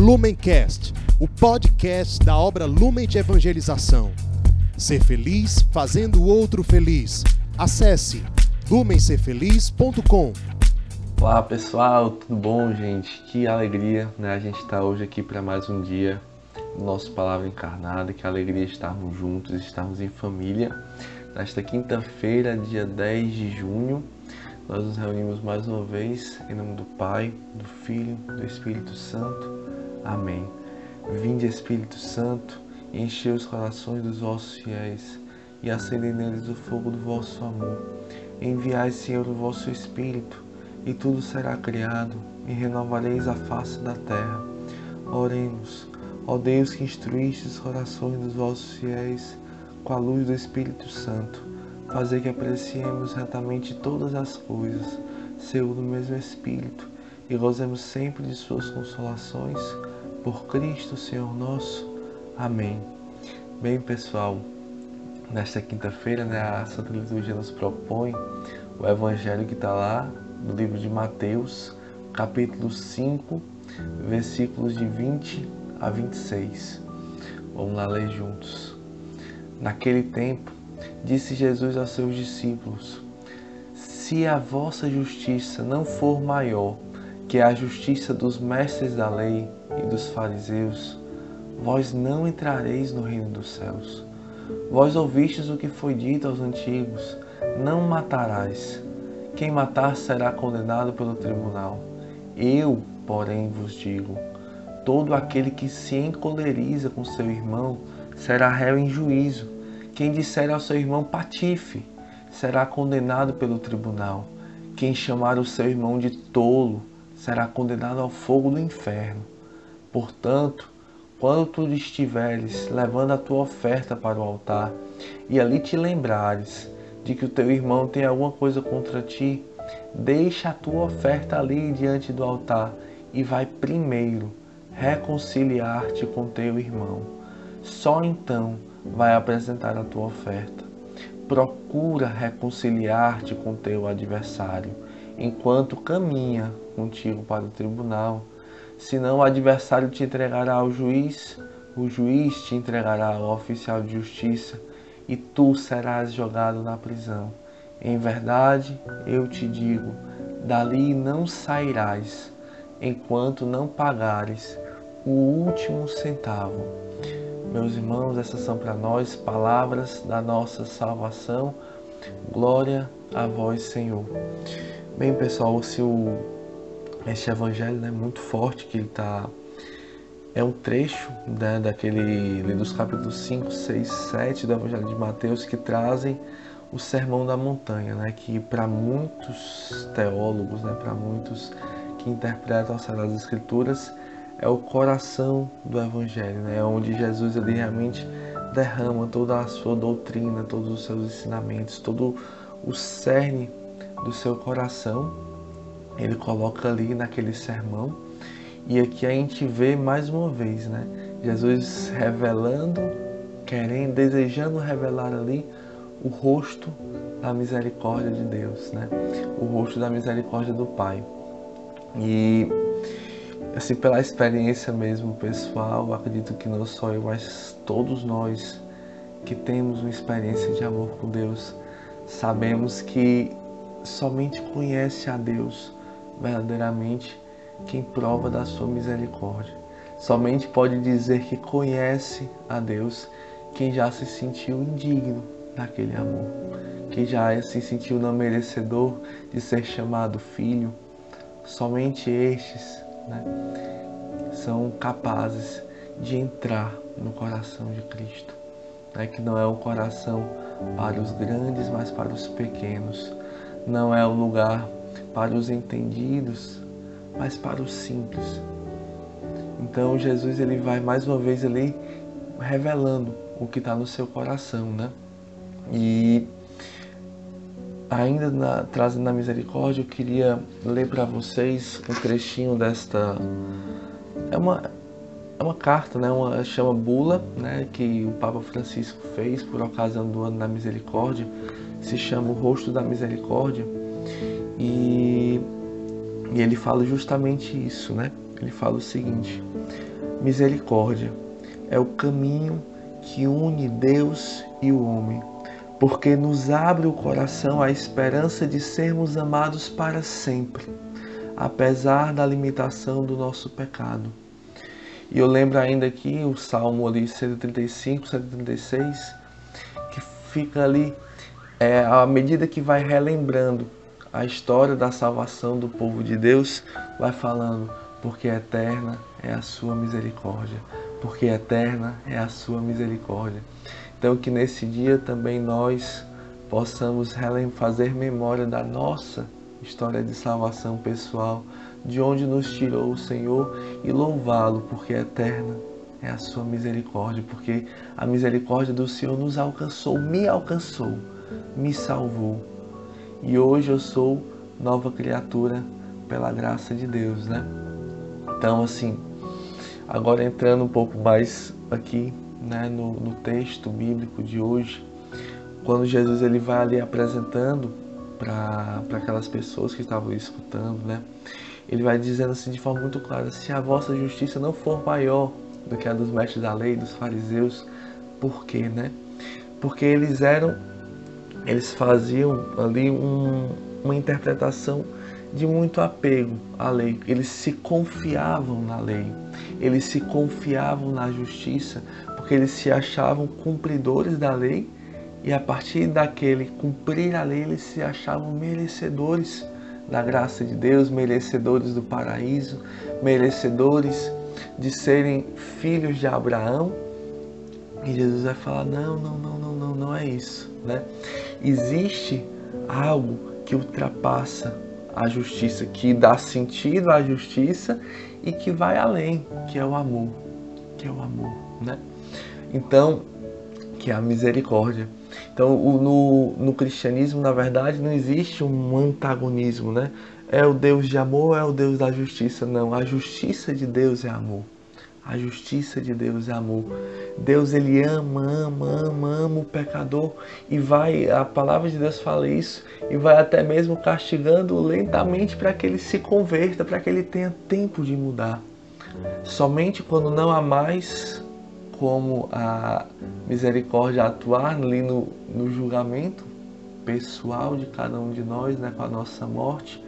Lumencast, o podcast da obra Lumen de Evangelização. Ser feliz fazendo o outro feliz. Acesse lumencerfeliz.com. Olá pessoal, tudo bom, gente? Que alegria, né? A gente está hoje aqui para mais um dia do nosso Palavra Encarnada. Que alegria estarmos juntos, estarmos em família. Nesta quinta-feira, dia 10 de junho, nós nos reunimos mais uma vez em nome do Pai, do Filho, do Espírito Santo. Amém. Vinde, Espírito Santo, e enchei os corações dos vossos fiéis e acendei neles o fogo do vosso amor. Enviai, Senhor, o vosso Espírito, e tudo será criado, e renovareis a face da terra. Oremos, ó Deus que instruíste os corações dos vossos fiéis com a luz do Espírito Santo, fazer que apreciemos retamente todas as coisas, segundo o mesmo Espírito, e gozemos sempre de suas consolações, por Cristo Senhor nosso. Amém. Bem, pessoal, nesta quinta-feira, né, a Santa Liturgia nos propõe o Evangelho que está lá no livro de Mateus, capítulo 5, versículos de 20 a 26. Vamos lá ler juntos. Naquele tempo, disse Jesus aos seus discípulos: Se a vossa justiça não for maior que a justiça dos mestres da lei e dos fariseus, vós não entrareis no reino dos céus. Vós ouvistes o que foi dito aos antigos: Não matarás. Quem matar será condenado pelo tribunal. Eu, porém, vos digo: todo aquele que se encoleriza com seu irmão será réu em juízo. Quem disser ao seu irmão patife será condenado pelo tribunal. Quem chamar o seu irmão de tolo será condenado ao fogo do inferno. Portanto, quando tu estiveres levando a tua oferta para o altar e ali te lembrares de que o teu irmão tem alguma coisa contra ti, deixa a tua oferta ali diante do altar e vai primeiro reconciliar-te com teu irmão. Só então vai apresentar a tua oferta. Procura reconciliar-te com teu adversário enquanto caminha contigo para o tribunal. Senão o adversário te entregará ao juiz, o juiz te entregará ao oficial de justiça e tu serás jogado na prisão. Em verdade, eu te digo, dali não sairás enquanto não pagares o último centavo. Meus irmãos, essas são para nós palavras da nossa salvação. Glória a vós, Senhor. Bem, pessoal, se o, este evangelho é né, muito forte, que ele está é um trecho né, daquele dos capítulos 5, 6, 7 do Evangelho de Mateus que trazem o Sermão da Montanha, né, que para muitos teólogos, né, para muitos que interpretam as Sagradas Escrituras, é o coração do Evangelho, né, é onde Jesus ele realmente derrama toda a sua doutrina, todos os seus ensinamentos, todo o cerne do seu coração, ele coloca ali naquele sermão. E aqui a gente vê mais uma vez, né? Jesus revelando, querendo, desejando revelar ali o rosto da misericórdia de Deus, né? O rosto da misericórdia do Pai. E assim pela experiência mesmo pessoal, acredito que não só eu, mas todos nós que temos uma experiência de amor com Deus, sabemos que somente conhece a Deus verdadeiramente quem prova da sua misericórdia. Somente pode dizer que conhece a Deus quem já se sentiu indigno daquele amor, quem já se sentiu não merecedor de ser chamado filho. Somente estes né, são capazes de entrar no coração de Cristo, né, que não é um coração para os grandes, mas para os pequenos não é o lugar para os entendidos, mas para os simples. Então Jesus ele vai mais uma vez ali revelando o que está no seu coração, né? E ainda na, trazendo a misericórdia, eu queria ler para vocês um trechinho desta é uma é uma carta, né? Uma chama bula, né? Que o Papa Francisco fez por ocasião do ano da misericórdia se chama O Rosto da Misericórdia e, e ele fala justamente isso, né? Ele fala o seguinte: misericórdia é o caminho que une Deus e o homem, porque nos abre o coração à esperança de sermos amados para sempre, apesar da limitação do nosso pecado. E eu lembro ainda aqui o Salmo ali 135, 136, que fica ali é, à medida que vai relembrando a história da salvação do povo de Deus, vai falando, porque eterna é a sua misericórdia, porque eterna é a sua misericórdia. Então, que nesse dia também nós possamos fazer memória da nossa história de salvação pessoal, de onde nos tirou o Senhor e louvá-lo, porque eterna é a sua misericórdia, porque a misericórdia do Senhor nos alcançou, me alcançou, me salvou. E hoje eu sou nova criatura pela graça de Deus, né? Então, assim, agora entrando um pouco mais aqui, né, no, no texto bíblico de hoje, quando Jesus ele vai ali apresentando para aquelas pessoas que estavam escutando, né? Ele vai dizendo assim de forma muito clara: se a vossa justiça não for maior do que a dos mestres da lei, dos fariseus, por quê, né? Porque eles eram, eles faziam ali um, uma interpretação de muito apego à lei. Eles se confiavam na lei, eles se confiavam na justiça, porque eles se achavam cumpridores da lei e a partir daquele cumprir a lei eles se achavam merecedores da graça de Deus, merecedores do paraíso, merecedores de serem filhos de Abraão. E Jesus vai falar: não, não, não, não, não, não é isso, né? Existe algo que ultrapassa a justiça, que dá sentido à justiça e que vai além, que é o amor, que é o amor, né? Então, que é a misericórdia. Então, no, no cristianismo, na verdade, não existe um antagonismo, né? É o Deus de amor, é o Deus da justiça. Não, a justiça de Deus é amor. A justiça de Deus é amor. Deus ele ama, ama, ama, ama o pecador e vai, a palavra de Deus fala isso e vai até mesmo castigando lentamente para que ele se converta, para que ele tenha tempo de mudar. Somente quando não há mais como a misericórdia atuar ali no, no julgamento pessoal de cada um de nós, né, com a nossa morte,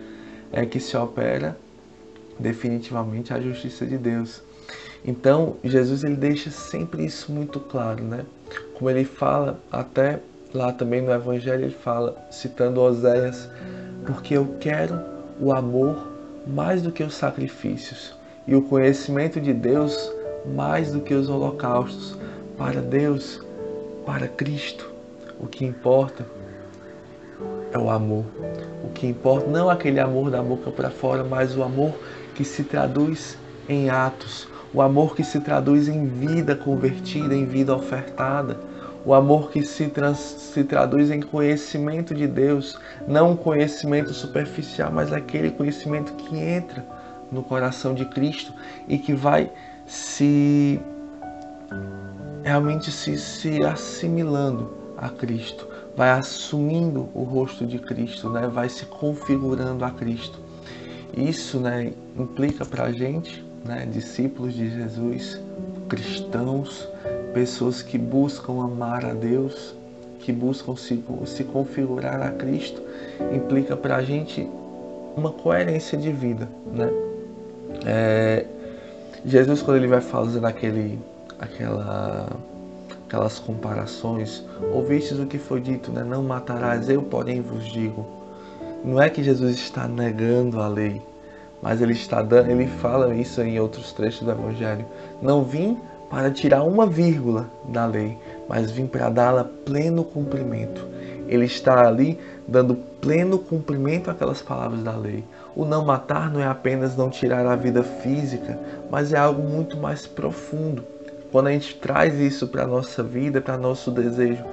é que se opera definitivamente a justiça de Deus. Então, Jesus ele deixa sempre isso muito claro, né? Como ele fala até lá também no evangelho ele fala, citando Oséias, porque eu quero o amor mais do que os sacrifícios e o conhecimento de Deus mais do que os holocaustos. Para Deus, para Cristo, o que importa é o amor. O que importa não aquele amor da boca para fora, mas o amor que se traduz em atos, o amor que se traduz em vida convertida, em vida ofertada, o amor que se, trans, se traduz em conhecimento de Deus, não um conhecimento superficial, mas aquele conhecimento que entra no coração de Cristo e que vai se realmente se, se assimilando a Cristo, vai assumindo o rosto de Cristo, né? vai se configurando a Cristo. Isso né, implica para a gente, né, discípulos de Jesus, cristãos, pessoas que buscam amar a Deus, que buscam se, se configurar a Cristo, implica para a gente uma coerência de vida. Né? É, Jesus, quando ele vai fazendo aquele, aquela, aquelas comparações, ouvistes o que foi dito, né? não matarás, eu porém vos digo. Não é que Jesus está negando a lei, mas ele está dando, ele fala isso em outros trechos do Evangelho. Não vim para tirar uma vírgula da lei, mas vim para dá-la pleno cumprimento. Ele está ali dando pleno cumprimento àquelas palavras da lei. O não matar não é apenas não tirar a vida física, mas é algo muito mais profundo. Quando a gente traz isso para a nossa vida, para nosso desejo,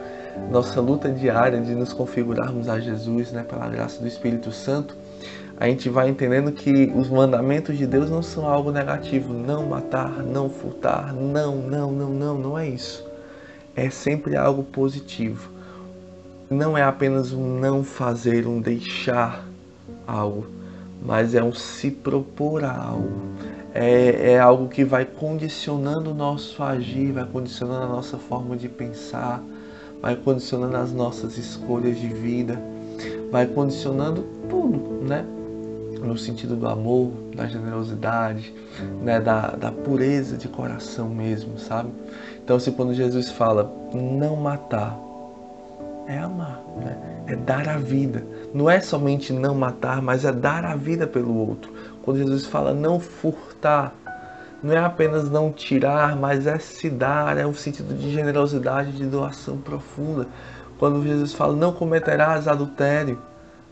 nossa luta diária de nos configurarmos a Jesus, né, pela graça do Espírito Santo, a gente vai entendendo que os mandamentos de Deus não são algo negativo. Não matar, não furtar, não, não, não, não, não é isso. É sempre algo positivo. Não é apenas um não fazer, um deixar algo mas é um se propor a algo, é, é algo que vai condicionando o nosso agir, vai condicionando a nossa forma de pensar, vai condicionando as nossas escolhas de vida, vai condicionando tudo, né? No sentido do amor, da generosidade, né? da, da pureza de coração mesmo, sabe? Então, se quando Jesus fala não matar, é amar, né? é dar a vida. Não é somente não matar, mas é dar a vida pelo outro. Quando Jesus fala não furtar, não é apenas não tirar, mas é se dar, é um sentido de generosidade, de doação profunda. Quando Jesus fala não cometerás adultério,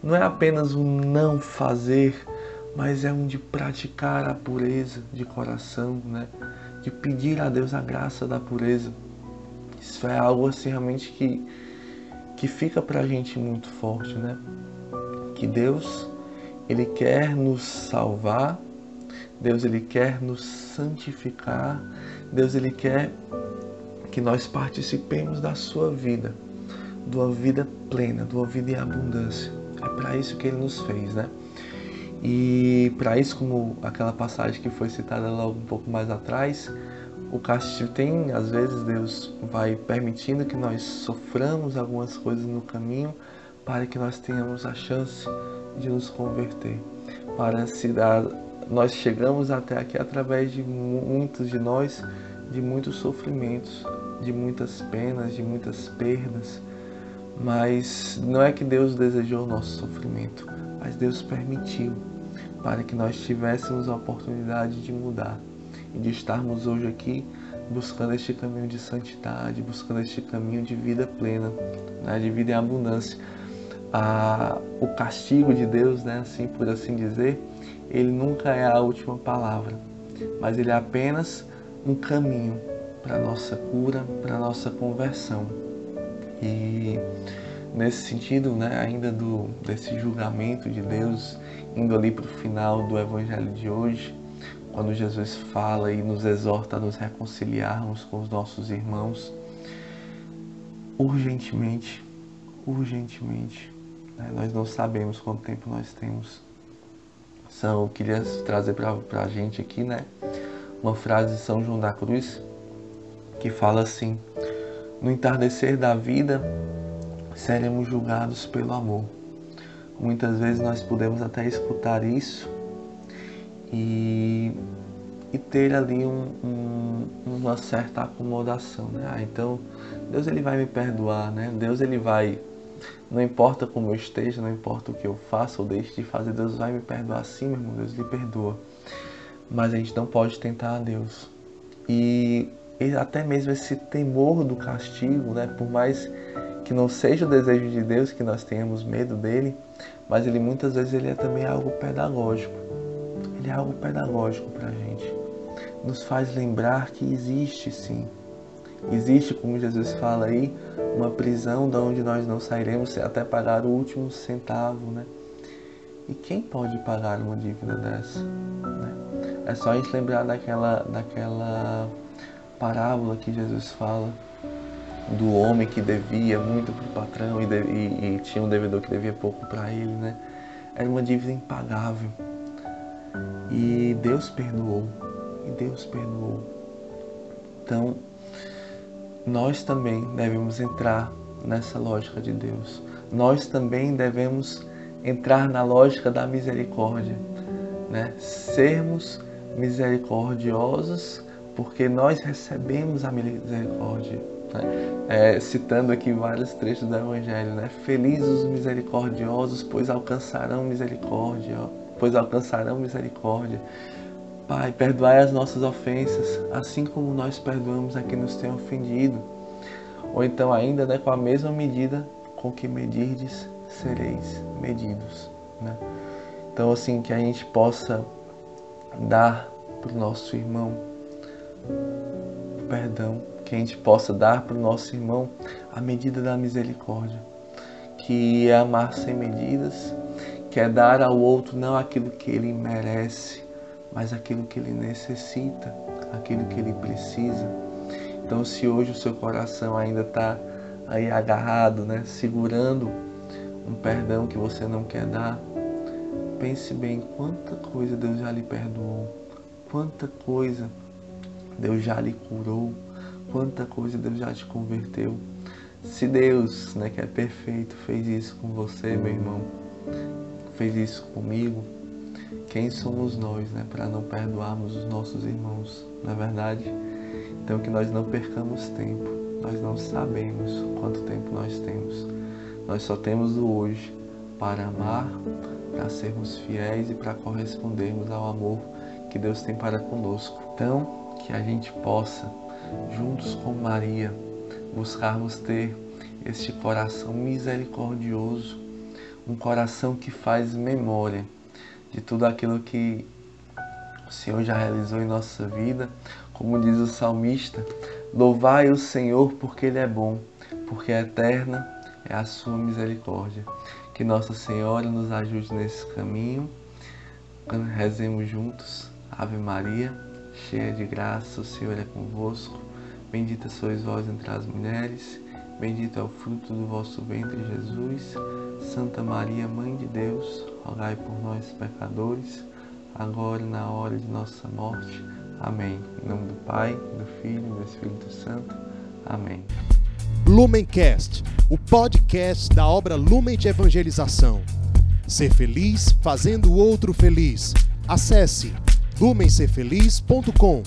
não é apenas um não fazer, mas é um de praticar a pureza de coração, né? de pedir a Deus a graça da pureza. Isso é algo assim realmente que, que fica para a gente muito forte, né? Que Deus ele quer nos salvar, Deus ele quer nos santificar, Deus ele quer que nós participemos da sua vida, de uma vida plena, de uma vida em abundância. É para isso que ele nos fez, né? E para isso, como aquela passagem que foi citada logo um pouco mais atrás, o castigo tem, às vezes Deus vai permitindo que nós soframos algumas coisas no caminho para que nós tenhamos a chance de nos converter. Para se dar, nós chegamos até aqui através de muitos de nós, de muitos sofrimentos, de muitas penas, de muitas perdas. Mas não é que Deus desejou o nosso sofrimento, mas Deus permitiu para que nós tivéssemos a oportunidade de mudar e de estarmos hoje aqui buscando este caminho de santidade, buscando este caminho de vida plena, né, de vida em abundância a, o castigo de Deus, né, assim por assim dizer, ele nunca é a última palavra, mas ele é apenas um caminho para nossa cura, para nossa conversão. E nesse sentido, né, ainda do desse julgamento de Deus, indo ali para o final do evangelho de hoje, quando Jesus fala e nos exorta a nos reconciliarmos com os nossos irmãos, urgentemente, urgentemente, né? Nós não sabemos quanto tempo nós temos. São, eu queria trazer para a gente aqui, né? Uma frase de São João da Cruz que fala assim: No entardecer da vida seremos julgados pelo amor. Muitas vezes nós podemos até escutar isso e, e ter ali um, um, uma certa acomodação, né? Ah, então Deus ele vai me perdoar, né? Deus ele vai não importa como eu esteja, não importa o que eu faça ou deixe de fazer, Deus vai me perdoar sim, meu irmão, Deus lhe perdoa. Mas a gente não pode tentar a Deus. E até mesmo esse temor do castigo, né? Por mais que não seja o desejo de Deus, que nós tenhamos medo dele, mas ele muitas vezes ele é também algo pedagógico. É algo pedagógico para a gente. Nos faz lembrar que existe sim Existe, como Jesus fala aí, uma prisão da onde nós não sairemos até pagar o último centavo, né? E quem pode pagar uma dívida dessa? Né? É só a gente lembrar daquela, daquela parábola que Jesus fala do homem que devia muito para o patrão e, de, e, e, tinha um devedor que devia pouco para ele, né? Era uma dívida impagável. E Deus perdoou. E Deus perdoou. Então, nós também devemos entrar nessa lógica de Deus. Nós também devemos entrar na lógica da misericórdia, né? Sermos misericordiosos porque nós recebemos a misericórdia. Né? É, citando aqui vários trechos do Evangelho, né? Felizes os misericordiosos, pois alcançarão misericórdia, pois alcançarão misericórdia. Pai, perdoai as nossas ofensas, assim como nós perdoamos a quem nos tem ofendido. Ou então ainda, né, com a mesma medida com que medirdes, sereis medidos. Né? Então, assim, que a gente possa dar para o nosso irmão perdão, que a gente possa dar para o nosso irmão a medida da misericórdia, que é amar sem medidas, que é dar ao outro não aquilo que ele merece, mas aquilo que ele necessita, aquilo que ele precisa. Então, se hoje o seu coração ainda está aí agarrado, né, segurando um perdão que você não quer dar, pense bem quanta coisa Deus já lhe perdoou, quanta coisa Deus já lhe curou, quanta coisa Deus já te converteu. Se Deus, né, que é perfeito, fez isso com você, meu irmão, fez isso comigo, quem somos nós, né, para não perdoarmos os nossos irmãos, não é verdade? Então que nós não percamos tempo. Nós não sabemos quanto tempo nós temos. Nós só temos o hoje para amar, para sermos fiéis e para correspondermos ao amor que Deus tem para conosco. Então, que a gente possa, juntos com Maria, buscarmos ter este coração misericordioso, um coração que faz memória de tudo aquilo que o Senhor já realizou em nossa vida. Como diz o salmista, louvai o Senhor porque Ele é bom, porque eterna é a sua misericórdia. Que Nossa Senhora nos ajude nesse caminho. Rezemos juntos. Ave Maria, cheia de graça, o Senhor é convosco. Bendita sois vós entre as mulheres, bendito é o fruto do vosso ventre, Jesus. Santa Maria, Mãe de Deus, rogai por nós, pecadores, agora e na hora de nossa morte. Amém. Em nome do Pai, do Filho e do Espírito Santo. Amém. Lumencast, o podcast da obra Lumen de Evangelização. Ser feliz fazendo o outro feliz. Acesse lumencerfeliz.com.